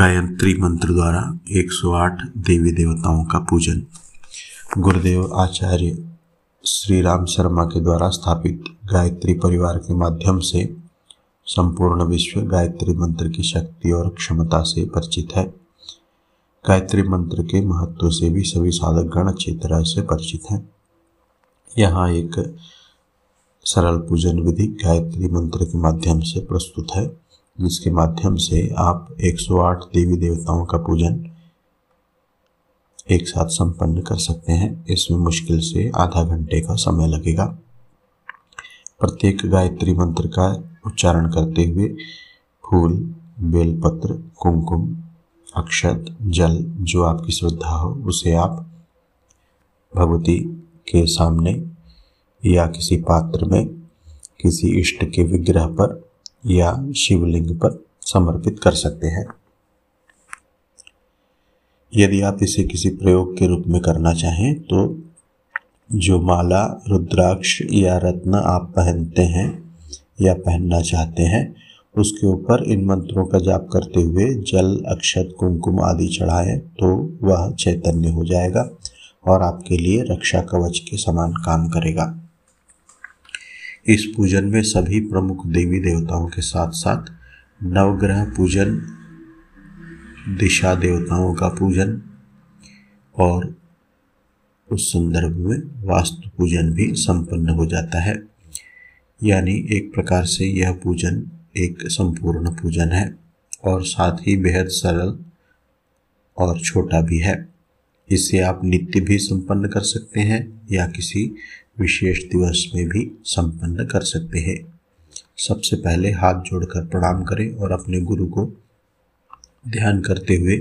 गायत्री मंत्र द्वारा 108 देवी देवताओं का पूजन। गुरुदेव आचार्य श्री राम शर्मा के द्वारा स्थापित गायत्री परिवार के माध्यम से संपूर्ण विश्व गायत्री मंत्र की शक्ति और क्षमता से परिचित है। गायत्री मंत्र के महत्व से भी सभी साधकगण अच्छी तरह से परिचित हैं। यहाँ एक सरल पूजन विधि गायत्री मंत्र के माध्यम से प्रस्तुत है। जिसके माध्यम से आप 108 देवी देवताओं का पूजन एक साथ संपन्न कर सकते हैं। इसमें मुश्किल से आधा घंटे का समय लगेगा। प्रत्येक गायत्री मंत्र का उच्चारण करते हुए फूल, बेलपत्र, कुमकुम, अक्षत, जल, जो आपकी श्रद्धा हो, उसे आप भगवती के सामने या किसी पात्र में, किसी इष्ट के विग्रह पर या शिवलिंग पर समर्पित कर सकते हैं। यदि आप इसे किसी प्रयोग के रूप में करना चाहें तो जो माला, रुद्राक्ष या रत्न आप पहनते हैं या पहनना चाहते हैं, उसके ऊपर इन मंत्रों का जाप करते हुए जल, अक्षत कुमकुम आदि चढ़ाएँ तो वह चैतन्य हो जाएगा और आपके लिए रक्षा कवच के समान काम करेगा। इस पूजन में सभी प्रमुख देवी देवताओं के साथ साथ नवग्रह पूजन, दिशा देवताओं का पूजन और उस संदर्भ में वास्तु पूजन भी संपन्न हो जाता है। यानी एक प्रकार से यह पूजन एक संपूर्ण पूजन है और साथ ही बेहद सरल और छोटा भी है। इसे आप नित्य भी संपन्न कर सकते हैं या किसी विशेष दिवस में भी संपन्न कर सकते हैं। सबसे पहले हाथ जोड़कर प्रणाम करें और अपने गुरु को ध्यान करते हुए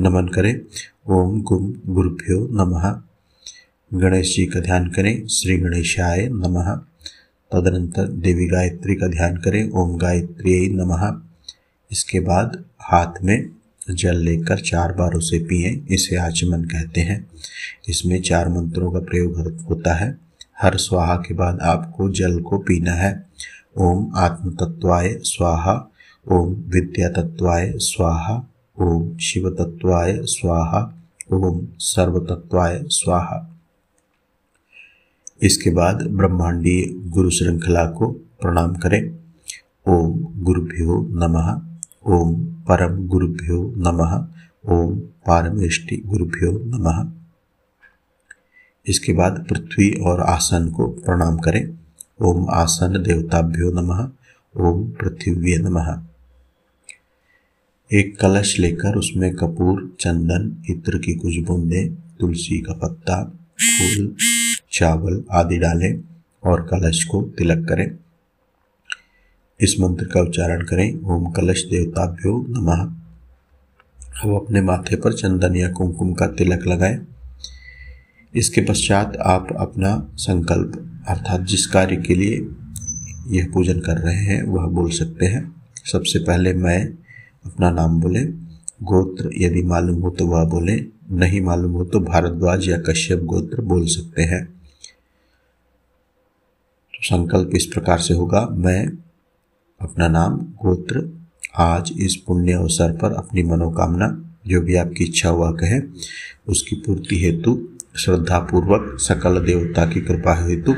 नमन करें। ओम गुम गुरुभ्यो नमः। गणेश जी का ध्यान करें, श्री गणेशाय नमः। तदनंतर देवी गायत्री का ध्यान करें, ओम गायत्री नमः। इसके बाद हाथ में जल लेकर चार बार उसे पिए, इसे आचमन कहते हैं। इसमें चार मंत्रों का प्रयोग होता है। हर स्वाहा के बाद आपको जल को पीना है। ओम आत्म तत्वाय स्वाहा, ओम विद्या तत्वाय स्वाहा, ओम शिव तत्वाय स्वाहा, ओम सर्व तत्वाय स्वाहा। इसके बाद ब्रह्मांडीय गुरु श्रृंखला को प्रणाम करें। ओम गुरुभ्यो नमः, ओम परम गुरुभ्यो नमः, ओम पारमेष्टि गुरुभ्यो नमः। इसके बाद पृथ्वी और आसन को प्रणाम करें। ओम आसन देवताभ्यो नमः, ओम पृथ्वी नमः। एक कलश लेकर उसमें कपूर, चंदन, इत्र की कुछ बूंदे, तुलसी का पत्ता, फूल, चावल आदि डालें और कलश को तिलक करें। इस मंत्र का उच्चारण करें, ओम कलश देवताभ्यो नमः। अब अपने माथे पर चंदन या कुमकुम का तिलक लगाएँ। इसके पश्चात आप अपना संकल्प, अर्थात जिस कार्य के लिए यह पूजन कर रहे हैं, वह बोल सकते हैं। सबसे पहले मैं अपना नाम बोले, गोत्र यदि मालूम हो तो वह बोले, नहीं मालूम हो तो भारद्वाज या कश्यप गोत्र बोल सकते हैं। तो संकल्प इस प्रकार से होगा, मैं अपना नाम, गोत्र, आज इस पुण्य अवसर पर अपनी मनोकामना, जो भी आपकी इच्छा हुआ कहे, उसकी पूर्ति हेतु श्रद्धापूर्वक सकल देवता की कृपा हेतु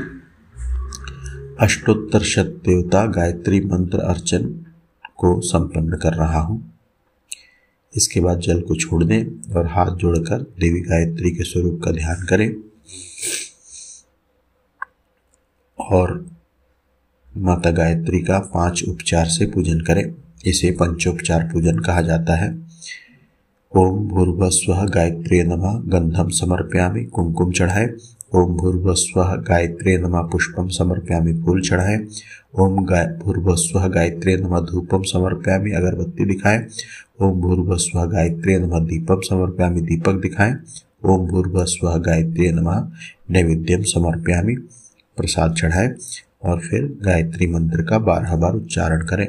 अष्टोत्तर शत देवता गायत्री मंत्र अर्चन को संपन्न कर रहा हूँ। इसके बाद जल को छोड़ दें और हाथ जोड़कर देवी गायत्री के स्वरूप का ध्यान करें। और माता गायत्री का पाँच उपचार से पूजन करें इसे पंचोपचार पूजन कहा जाता है। ओम भूर्भस्व गायत्री नम। गंधम समर्पयामि कुमकुम चढ़ाए ओम भूर्भस्व गायत्री नम पुष्पम समर्पयामि, फूल चढ़ाए ओम गाय भूर्भस्व गायत्री नम धूपम समर्पयामि, अगरबत्ती दिखाए ओम भूर्भस्व गायत्री नम दीपम समर्पयामि, दीपक दिखाए ओम भूर्भस्व गायत्री नम नैवेद्यम समर्पयामि, प्रसाद चढ़ाए और फिर गायत्री मंत्र का बारह बार उच्चारण करें।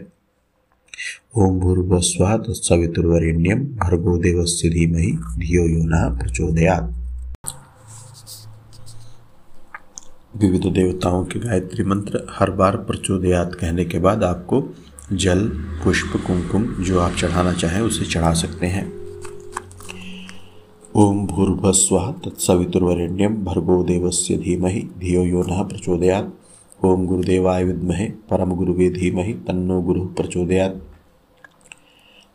ओम भूर्भस्व तत्सवितुर्वरेण्यम भर्गो देवस्य धीमहि धियो यो न प्रचोदयात्। विविध देवताओं के गायत्री मंत्र हर बार प्रचोदयात कहने के बाद आपको जल, पुष्प कुमकुम जो आप चढ़ाना चाहें उसे चढ़ा सकते हैं। ओम भूर्भस्व तत्सवितुर्वरेण्यम भर्गो देवस्य धीमहि धियो यो न प्रचोदयात्। ओम गुरुदेवाय विद्महे, परम गुरुवे धीमहि, तन्नो गुरु प्रचोदयात्।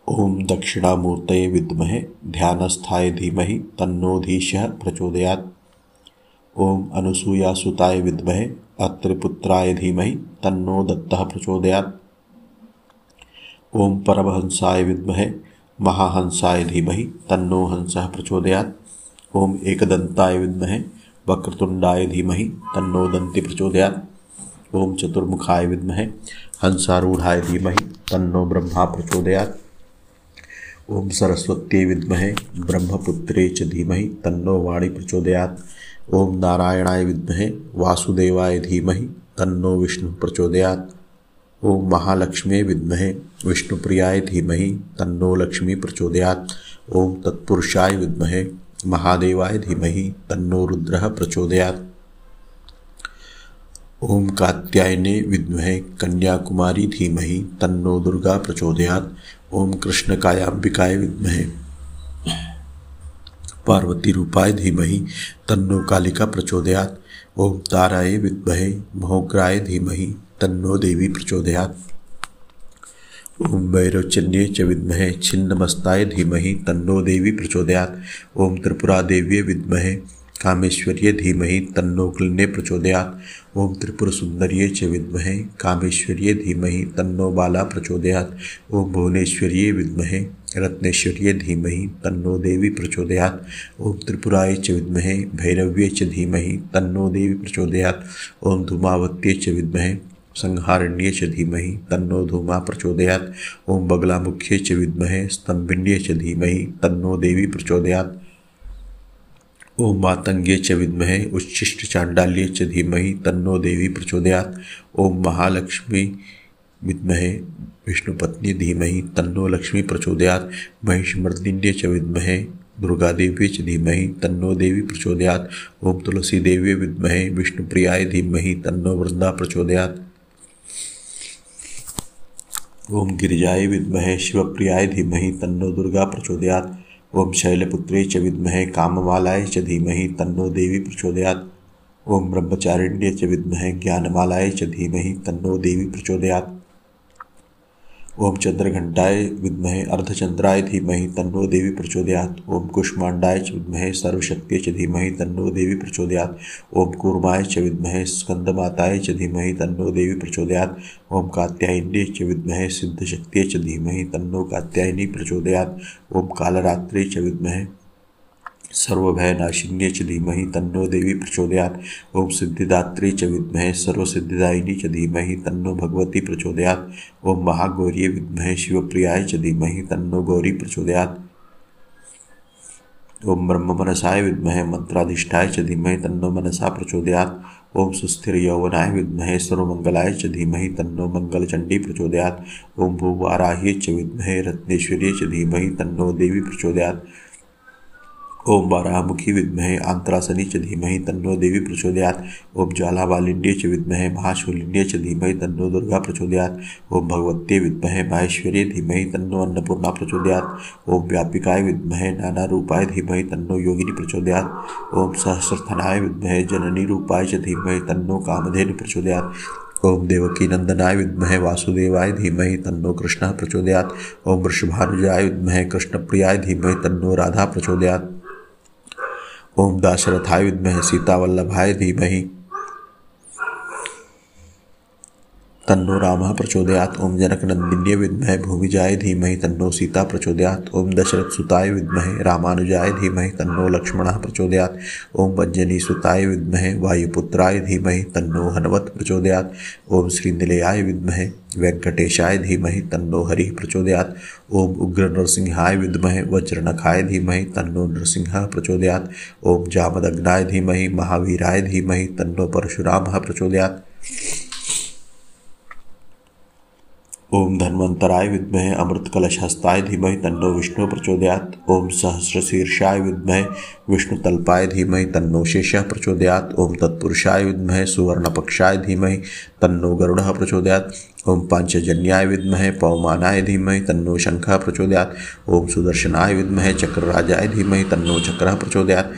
ओम दक्षिणामूर्तये विद्महे, ध्यानस्थाय धीमहि तन्नोधीशः प्रचोदयात्। ओम अनुसूयासुताय विद्महे, अत्रिपुत्राय धीमहि, तन्नो दत्तः प्रचोदयात्। ओम परमहंसाय विद्महे, महाहंसाय धीमहि, तन्नो हंसः प्रचोदयात्। ओम एकदंताय विद्महे, वक्रतुंडाय धीमहि, तन्नो दंति प्रचोदयात्। ओम चतुर्मुखाय विद्महे, हंसारूढ़ाय धीमहि, तन्नो ब्रह्मा प्रचोदयात्। ओम सरस्वत्यै विद्महे, ब्रह्मपुत्रे च धीमहि, तन्नो वाणी प्रचोदयात्। ओम नारायणाय विद्महे, वासुदेवाय धीमहि, तन्नो विष्णु प्रचोदयात्। ओम महालक्ष्मी विद्महे, विष्णुप्रियाय धीमहि, तन्नो लक्ष्मी प्रचोदयात्। ओम तत्पुरुषाय विद्महे, महादेवाय धीमहि, तन्नो रुद्रः प्रचोदयात्। ओम कात्यायने विद्महे कन्याकुमारी धीमहि तन्नो दुर्गा प्रचोदयात्। ओम कृष्णकायाम्बिकाय विद्महे। पार्वती रूपाय धीमहि तन्नो कालिका प्रचोदयात्। ओम ताराय विद्महे महोग्राय धीमहि तन्नो देवी प्रचोदयात्। ओम भैरवचन्ये च विद्महे छिन्नमस्ताय धीमहि तन्नो देवी प्रचोदयात्। ओम त्रिपुरा देव्ये विद्महे कामेश्वर्ये धीमहि तन्नो क्लिन्ने प्रचोदयात्। ओम त्रिपुर सुंदर्ये च विद्महे, कामेश्वर्ये धीमहि, तन्नो बाला प्रचोदयात्। ओम भुवनेश्वर्ये विद्महे, रत्नेश्वर्ये धीमहि, तन्नो देवी प्रचोदयात्। ओम त्रिपुराय च विद्महे, भैरव्ये च धीमहि, तन्नो देवी प्रचोदयात्। ओम धूमावत्ये च विद्महे, संहारण्ये च धीमहि, तन्नो धूमा प्रचोदयात्। ओम बगलामुख्ये च विद्महे स्तंभिन्ये च धीमहि, तन्नो देवी प्रचोदयात्। ओम मातंगे च विद्महे उच्छिष्ट चांडाल्ये च धीमहि, तन्नो देवी प्रचोदयात्। ओम महालक्ष्मी विद्महे विष्णुपत्नी धीमहि, तन्नो लक्ष्मी प्रचोदयात्। महिषमर्दिन्ये च विद्महे, दुर्गादेव्ये च धीमहि, तन्नो देवी प्रचोदयात्। ओम तुलसी देव्ये विद्महे विष्णुप्रियाय धीमहि, तन्नो वृंदा प्रचोदयात। ओम गिरिजाय विद्महे, शिवप्रियाय धीमहि, तन्नो दुर्गा प्रचोदयात्। ओम शैलपुत्रे च विद्महे काममालाय च धीमहि तन्नो देवी प्रचोदयात्। ओम ब्रह्मचारिण्य च विद्महे ज्ञानमालाय च धीमहि तन्नो देवी प्रचोदयात्। ओम चंद्रघंटाय विद्महे अर्धचंद्राय धीमहि तन्नो देवी प्रचोदयात्। ओम कुष्मांडाय च विद्महे सर्वशक्तिय च धीमहि तन्नो देवी प्रचोदयात। ओम कूर्माय च विद्महे स्कंदमाताय च धीमहि तन्नो देवी प्रचोदयात्। ओम कात्यायनी च विद्महे सिद्धशक्तिय च धीमहि तन्नो कात्यायनी प्रचोदयात्। ओम कालरात्रे च विद्महे सर्वभयनाशिन्ये च धीमहि तन्नो देवी प्रचोदयात्। ओम सिद्धिदात्री च विद्महे सर्वसिद्धिदायिनी च धीमहि तन्नो भगवती प्रचोदयात्। ओम महागौरी विद्महे शिवप्रियाय च धीमहि तन्नो गौरी प्रचोदयात्। ओम ब्रह्म मनसाय विद्महे मंत्राधिष्ठाय च धीमहि तन्नो मनसा प्रचोदयात्। ओम सुस्थिर यौवनाय विद्महे सर्वमंगलाय च धीमहि तन्नो मंगलचंडी प्रचोदयात्। ओम भूवाराह्ये च विद्महे रत्नेश्वर्ये च धीमहि तन्नो देवी प्रचोदयात्। ओम बारामुखी विद्महे आंतरासनी च धीमहि तन्नो देवी प्रचोदयात्। ओम ज्वालाबालिन्ये च विद्महे महाशूलिन्ये च धीमहि, तन्नो दुर्गा प्रचोदयात्। ओम भगवत्ये विद्महे माहेश्वर्ये धीमहि, तन्नो अन्नपूर्णा प्रचोदयात्। ओम व्यापिकाय विद्महे, नानारूपाय धीमहि, तन्नो योगिनी प्रचोदयात्। ओम सहस्रथनाय विद्महे, जननी रूपाय च धीमहि, तन्नो कामधेनु प्रचोदयात्। ओम देवकी नंदनाय विद्महे, वासुदेवाय धीमहि, तन्नो कृष्ण प्रचोदयात्। ओम वृषभानुजाय विद्महे, कृष्णप्रियाय धीमहि, तन्नो राधा प्रचोदयात्। ओम दाशरथाय विद्महे आय धीमहि तन्नो रामः प्रचोदयात् ओम जनकनंदिन्ये विद्महे भूमिजाय धीमहि तन्नो सीता प्रचोदयात् ओम दशरथसुताय विद्महे रामानुजाय धीमहि तन्नो लक्ष्मणः प्रचोदयात् ओम सुताय विद्महे वायुपुत्राय धीमहि तन्नो हनवत् प्रचोदयात् ओम श्रीनिलयाय विद्महे वेंकटेशाय धीमहि तन्नो हरिः प्रचोदयात् ओम उग्र नरसिंहाय विद्महे वज्रनखाय धीमहि तन्नो नृसिंहः प्रचोदयात् ओम जामदग्नाय धीमहि महावीराय धीमहि तन्नो परशुरामः प्रचोदयात् ओम धन्वंतराय विद्महे अमृत कलश हस्ताय धीमहि तन्नो विष्णु प्रचोदयात। ओम सहस्र शीर्षाय विद्महे विष्णु तल्पाय धीमहि तन्नो शेषः प्रचोदयात। ओम तत्पुरुषाय विद्महे सुवर्णपक्षाय धीमहि तन्नो गरुड़ः प्रचोदयात। ओम पांचजन्याय विद्महे पौमानाय धीमहि तन्नो शंखः प्रचोदयात। ओम सुदर्शनाय विद्महे चक्रराजाय धीमहि तन्नो चक्रः प्रचोदयात।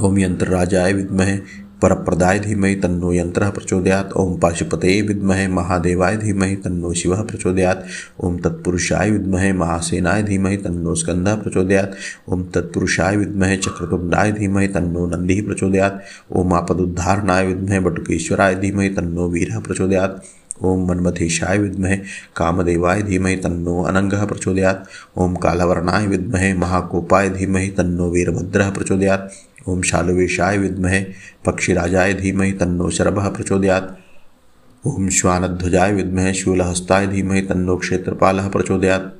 ओम यंत्रराजाय विद्महे परप्रदाय धीमहि तन्नो यंत्र प्रचोदयात। ओम पाशुपते विद्महे महादेवाय धीमहि तन्नो शिव प्रचोदयात। ओम तत्पुरुषाय विद्महे महासेनाय धीमहि तन्नो स्कंद प्रचोदयात। ओम तत्पुरुषाय विद्महे चक्रतुंडाय धीमहि तन्नो नंदी प्रचोदयात। ओम आपदुद्धारणाय विद्महे बटुकेश्वराय धीमहि तन्नो वीर प्रचोदयात। ओम मन्मथेशाय विद्महे कामदेवाय धीमहि तन्नो अनंगः प्रचोदयात। ओम कालवर्णाय विद्महे महाकोपाय धीमहि तन्नो वीरभद्रः प्रचोदयात। ओम शालुवेशाय विद्महे पक्षीराजाय धीमहि तन्नो शरभ प्रचोदयात। ओम श्वानध्वजाय विद्महे, शूलहस्ताय धीमहि तन्नो क्षेत्रपाल प्रचोदयात।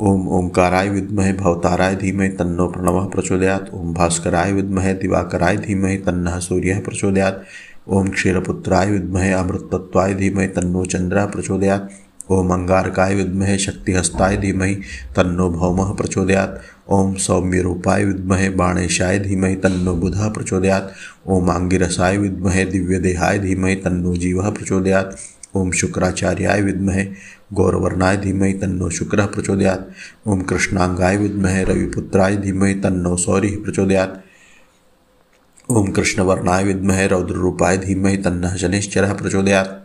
ओम ओंकाराय विद्महे, भवताराय धीमहि तन्नो प्रणव प्रचोदयात। ओम भास्कराय विद्महे, दिवाकराय धीमहि तन्नः सूर्यः प्रचोदयात। ओम क्षीरपुत्राय विद्महे, अमृतत्वाय धीमहि तन्नो चंद्रः प्रचोदयात। ओम अंगारकाय विद्महे, शक्तिहस्ताय धीमहि तन्नो भौमः प्रचोदयात। ओम सौम्यरूपाय विद्महे बाणेशाय धीमहि तन्नो बुधः प्रचोदयात। ओम आंगिरसाय विद्महे दिव्यदेहाय धीमहि तन्नो जीवः प्रचोदयात। ओम शुक्राचार्याय विद्महे गौरवर्णाय धीमहि तन्नो शुक्रः प्रचोदयात। ओम कृष्णांगाय विद्महे रविपुत्राय धीमहि तन्नो सौरिः प्रचोदयात। ओम कृष्णवर्णाय विद्महे रौद्ररूपाय धीमहि तन्नः शनिश्चरः प्रचोदयात।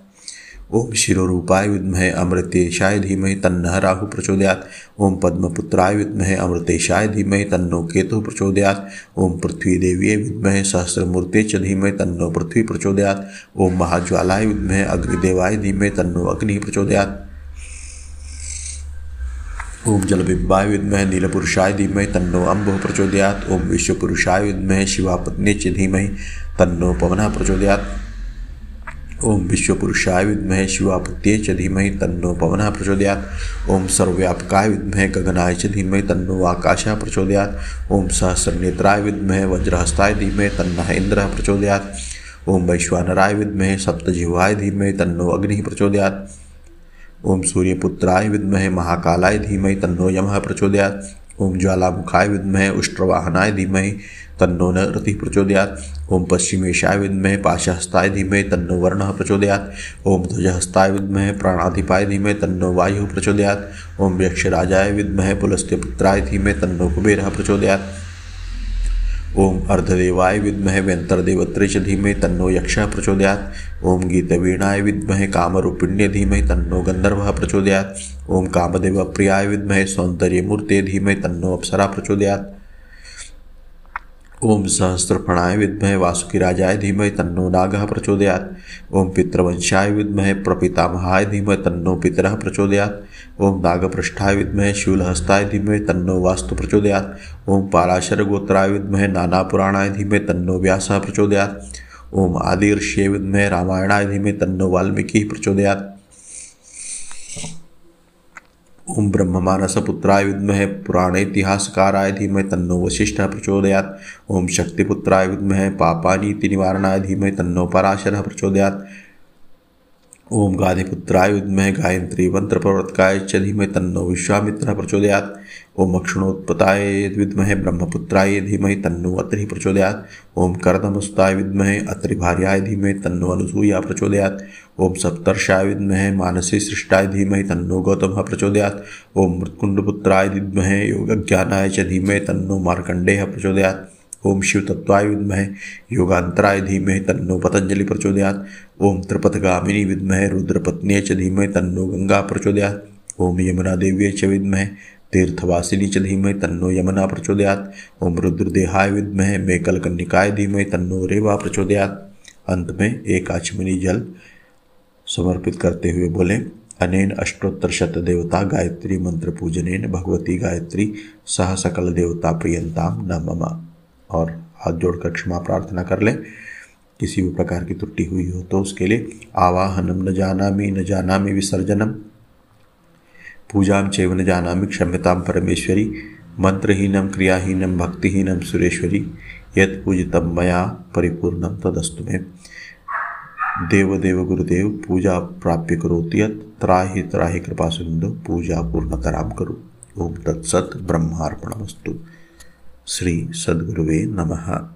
ओम शिरोरूपाय विद्महे अमृतेशाय धीमहि तन्नः राहु प्रचोदयात। ओम पद्मपुत्राय विद्महे अमृतेशाय धीमहि तन्नो केतु प्रचोदयात। ओम पृथ्वी देवी विद्महे सहस्रमूर्ते च धीमहि तन्नो पृथ्वी प्रचोदयात। ओम महाज्वालाय विद्महे अग्निदेवाय धीमहि तन्नो अग्नि प्रचोदयात। ओम जलबिंबाय विद्महे नीलपुरुषाय धीमहि तन्नो अम्बुः प्रचोदयात। ओम विश्वपुरुषाय विद्महे शिवापत्नी च धीमहि तन्नो पवनः प्रचोदयात। ओम विश्वपुरुषाय विद्महे शिवापत्ये च धीमहि तन्नो पवनः प्रचोदयात। ओम सर्वव्यापकाय विद्महे गगनाय च धीमहि तन्नो आकाशः प्रचोदयात। ओम सहस्रनेत्राय विद्महे वज्रहस्ताय धीमहि तन्नः इन्द्रः प्रचोदयात। ओम वैश्वानराय विद्महे सप्तजिह्वाय धीमहि तन्नो अग्निः प्रचोदयात। ओम सूर्यपुत्राय विद्महे महाकालाय धीमहि तन्नो यमः प्रचोदयात। ओम ज्वालामुखाय विद्महे उष्ट्रवाहनाय धीमहि तन्नो नरति प्रचोदयात। ओम पश्चिमेशाय विद्महे पाशहस्ताय धीमे तन्नो वर्ण प्रचोदयात। ओम ध्वजहस्ताय विद्महे प्राणाधिपाय धीमहि तन्नो वायुः प्रचोदयात। ओम यक्षराजाय विद्महे पुलस्त्यपुत्राय धीमे तन्नो कुबेर प्रचोदयात। ओम अर्धदेवाय विद्महे व्यंतरदेवत्रे च धीमहि तन्नो यक्षः प्रचोदयात। ओम गीतवीणाय विद्महे कामरूपिण्य धीमहि तन्नो गन्धर्वः प्रचोदयात। ओम कामदेव प्रियाय विद्महे सौन्दर्यमूर्ते धीमहि तन्नो अप्सरा प्रचोदयात। ओम सहस्रफणाय विद्महे वासुकीराजाय धीमहि तन्नो नागः प्रचोदयात। ओम पितृवंशाय विद्महे प्रपितामहाय धीमहि तन्नो पितरः प्रचोदयात। ओम नागपृष्ठाय विद्महे शूलहस्ताय धीमहि तन्नो वास्तु प्रचोदयात। ओम पाराशर गोत्राय विद्महे नानापुराणाय धीमहि तन्नो व्यासः प्रचोदयात। ओम आदिर्ष्ये विद्महे रामायणाय धीमहि तन्नो वाल्मीकिः प्रचोदयात। ओम ब्रह्ममानसपुत्राय विद्महे पुराणेतिहासकाराय धीमहि तन्नो वशिष्ठः प्रचोदयात्। ओम शक्तिपुत्राय विद्महे पापानीति निवारणाय धीमहि तन्नो पराशरः प्रचोदयात्। ओम गाधिपुत्राय विद्महे गायत्री मंत्रप्रवर्तकाय च धीमहि तन्नो विश्वामित्रः प्रचोदयात्। ओम अक्षणोत्पताय विद्महे ब्रह्मपुत्राय धीमहि तन्नो अत्रि प्रचोदयात्। ओम करदमस्ताय विद्महे अत्रिभार्याय धीमहि तन्नो अनुसूया प्रचोदयात्। ओम सप्तर्षाय विद्महे मानसी सृष्टाय धीमहि तन्नो गौतमः प्रचोदयात्। ओम मृत्कुंडपुत्राय विद्महे योगज्ञानाय च धीमहि तन्नो मार्कण्डेयः प्रचोदयात्। ओम शिवतत्वाय विद्महे योगांतराय धीमहि तन्नो पतंजलि प्रचोदयात्। ओम त्रिपथगामिनी विद्महे रुद्रपत्न्ये च धीमहि तन्नो गंगा प्रचोदयात्। ओम यमुना देव्ये च विद्महे तीर्थवासिनी च धीमहि तन्नो यमुना प्रचोदयात्। ओम रुद्रदेहाय विद्महे मेकलकन्निकाय धीमहि तन्नो रेवा प्रचोदयात्। अंत में एक आचमनी जल समर्पित करते हुए बोले, अनेन अष्टोत्तर शत देवता गायत्री मंत्र पूजनेन भगवती गायत्री सह सकल देवता प्रियंताम न ममा और हाथ जोड़कर क्षमा प्रार्थना कर लें। किसी भी प्रकार की त्रुटि हुई हो तो उसके लिए आवाहनम न जानामि न जानामि विसर्जनम। पूजा चैव न जानामि क्षम्यताम परमेश्वरी मंत्रहीनम क्रियाहीनम भक्तिहीनम सुरेश्वरी यद पूजितम मया परिपूर्णम तदस्तु में। देव देव गुरुदेव, पूजा प्राप्य करोति यत्, त्राहि त्राहि कृपा सिंधु पूजा पूर्ण कराम करो। ओम तत्सत ब्रह्मार्पणमस्तु। श्री सद्गुवे नमः।